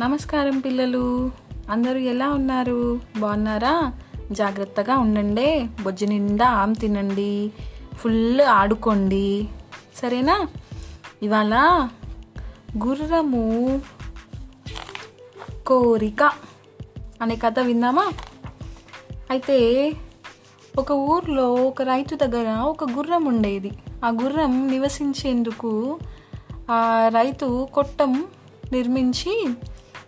నమస్కారం పిల్లలు. అందరూ ఎలా ఉన్నారు? బాగున్నారా? జాగ్రత్తగా ఉండండి. బొజ్జు నిండా ఆమ్ తినండి. ఫుల్ ఆడుకోండి. సరేనా? ఇవాళ గుర్రము కోరిక అనే కథ విందామా? అయితే ఒక ఊర్లో ఒక రైతు దగ్గర ఒక గుర్రం ఉండేది. ఆ గుర్రం నివసించేందుకు ఆ రైతు కొట్టం నిర్మించి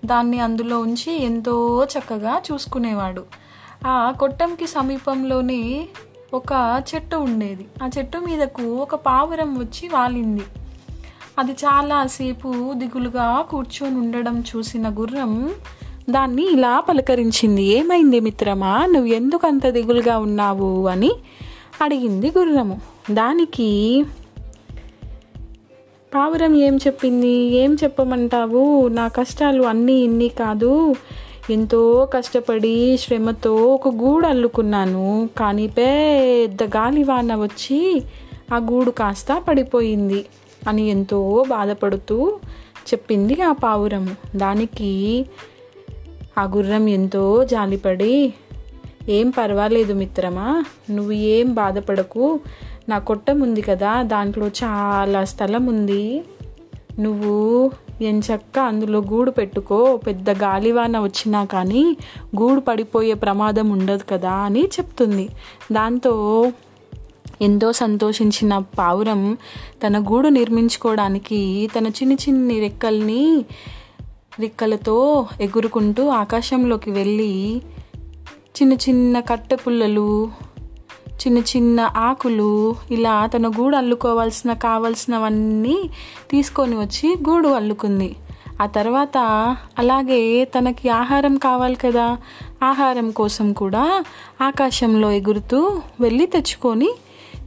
దాన్ని అందులో ఉంచి ఎంతో చక్కగా చూసుకునేవాడు. ఆ కొట్టంకి సమీపంలోనే ఒక చెట్టు ఉండేది. ఆ చెట్టు మీదకు ఒక పావురం వచ్చి వాలింది. అది చాలాసేపు దిగులుగా కూర్చొని ఉండడం చూసిన గుర్రం దాన్ని ఇలా పలకరించింది. ఏమైంది మిత్రమా? నువ్వు ఎందుకంత దిగులుగా ఉన్నావు? అని అడిగింది గుర్రము. దానికి పావురం ఏం చెప్పింది? ఏం చెప్పమంటావు? నా కష్టాలు అన్నీ ఇన్ని కాదు. ఎంతో కష్టపడి శ్రమతో ఒక గూడు అల్లుకున్నాను. కానీ పెద్ద గాలివాన వచ్చి ఆ గూడు కాస్త పడిపోయింది అని ఎంతో బాధపడుతూ చెప్పింది ఆ పావురం. దానికి ఆ గుర్రం ఎంతో జాలిపడి ఏం పర్వాలేదు మిత్రమా నువ్వు ఏం బాధపడకు. నా కొట్టం ఉంది కదా దాంట్లో చాలా స్థలం ఉంది. నువ్వు ఎంచక్క అందులో గూడు పెట్టుకో పెద్ద గాలివాన వచ్చినా కానీ గూడు పడిపోయే ప్రమాదం ఉండదు కదా అని చెప్తుంది. దాంతో ఎంతో సంతోషించిన పావురం తన గూడు నిర్మించుకోవడానికి తన చిన్ని చిన్ని రెక్కల్ని రెక్కలతో ఎగురుకుంటూ ఆకాశంలోకి వెళ్ళి చిన్న చిన్న కట్టె పుల్లలు చిన్న చిన్న ఆకులు ఇలా తన గూడు అల్లుకోవాల్సిన కావాల్సినవన్నీ తీసుకొని వచ్చి గూడు అల్లుకుంది. ఆ తర్వాత అలాగే తనకి ఆహారం కావాలి కదా ఆహారం కోసం కూడా ఆకాశంలో ఎగురుతూ వెళ్ళి తెచ్చుకొని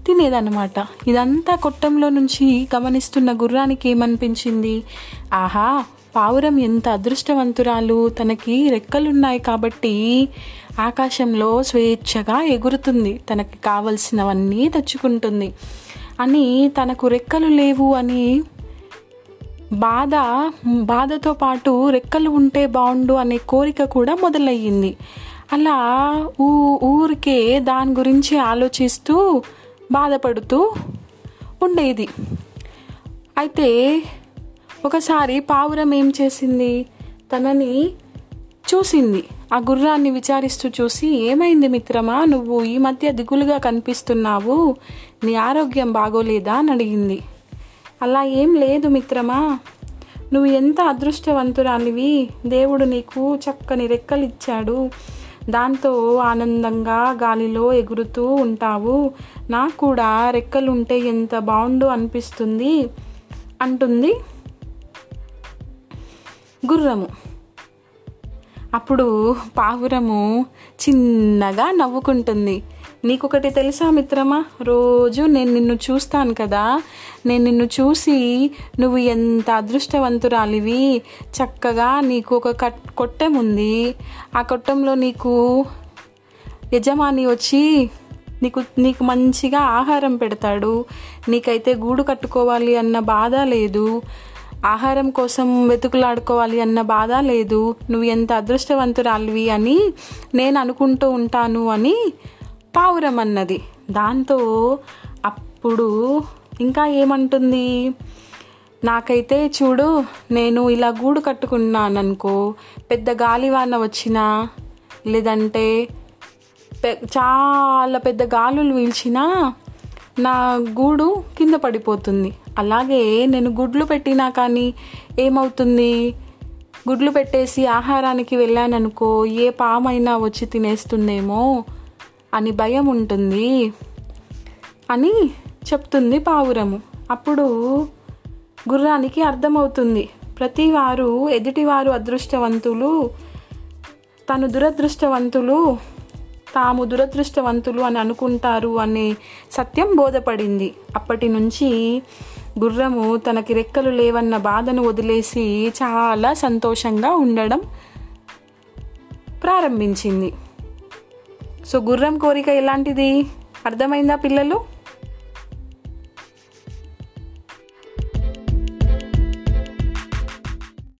తినేదన్నమాట. ఇదంతా కొట్టంలో నుంచి గమనిస్తున్న గుర్రానికి ఏమనిపించింది ఆహా పావురం ఎంత అదృష్టవంతురాలు. తనకి రెక్కలున్నాయి కాబట్టి ఆకాశంలో స్వేచ్ఛగా ఎగురుతుంది. తనకి కావలసినవన్నీ తెచ్చుకుంటుంది. అని తనకు రెక్కలు లేవు అని బాధ బాధతో పాటు రెక్కలు ఉంటే బాగుండు అనే కోరిక కూడా మొదలయ్యింది. అలా ఊ ఊరికే దాని గురించి ఆలోచిస్తూ బాధపడుతూ ఉండేది. అయితే ఒకసారి పావురం ఏం చేసింది? తనని చూసింది. ఆ గుర్రాన్ని విచారిస్తూ చూసి ఏమైంది మిత్రమా? నువ్వు ఈ మధ్య దిగులుగా కనిపిస్తున్నావు. నీ ఆరోగ్యం బాగోలేదా? అని అడిగింది. అలా ఏం లేదు మిత్రమా. నువ్వు ఎంత అదృష్టవంతురాలివి. దేవుడు నీకు చక్కని రెక్కలు ఇచ్చాడు దాంతో ఆనందంగా గాలిలో ఎగురుతూ ఉంటావు. నాకు కూడా రెక్కలుంటే ఎంత బాగుండు అనిపిస్తుంది? అంటుంది గుర్రము. అప్పుడు పావురము చిన్నగా నవ్వుకుంటుంది. నీకొకటి తెలుసా మిత్రమా? రోజు నేను నిన్ను చూస్తాను కదా. నేను నిన్ను చూసి నువ్వు ఎంత అదృష్టవంతురాలివి. చక్కగా నీకు ఒక కట్ కొట్టం ఉంది. ఆ కొట్టంలో నీకు యజమాని వచ్చి నీకు నీకు మంచిగా ఆహారం పెడతాడు. నీకైతే గూడు కట్టుకోవాలి అన్న బాధ లేదు. ఆహారం కోసం వెతుకులాడుకోవాలి అన్న బాధ లేదు. నువ్వు ఎంత అదృష్టవంతురాలివి అని నేను అనుకుంటూ ఉంటాను అని పావురం అన్నది. దాంతో అప్పుడు ఇంకా ఏమంటుంది? నాకైతే చూడు నేను ఇలా గూడు కట్టుకున్నాను అనుకో పెద్ద గాలివాన వచ్చినా లేదంటే చాలా పెద్ద గాలులు వీల్చినా నా గూడు కింద పడిపోతుంది. అలాగే నేను గుడ్లు పెట్టినా కానీ ఏమవుతుంది? గుడ్లు పెట్టేసి ఆహారానికి వెళ్ళాననుకో ఏ పామైనా వచ్చి తినేస్తుందేమో అని భయం ఉంటుంది అని చెప్తుంది పావురము. అప్పుడు గుర్రానికి అర్థమవుతుంది. ప్రతివారు ఎదుటివారు అదృష్టవంతులు తను దురదృష్టవంతులు తాము దురదృష్టవంతులు అని అనుకుంటారు అనే సత్యం బోధపడింది. అప్పటి నుంచి గుర్రము తనకి రెక్కలు లేవన్న బాధను వదిలేసి చాలా సంతోషంగా ఉండడం ప్రారంభించింది. సో గుర్రం కోరిక ఎలాంటిది? అర్థమైందా పిల్లలు?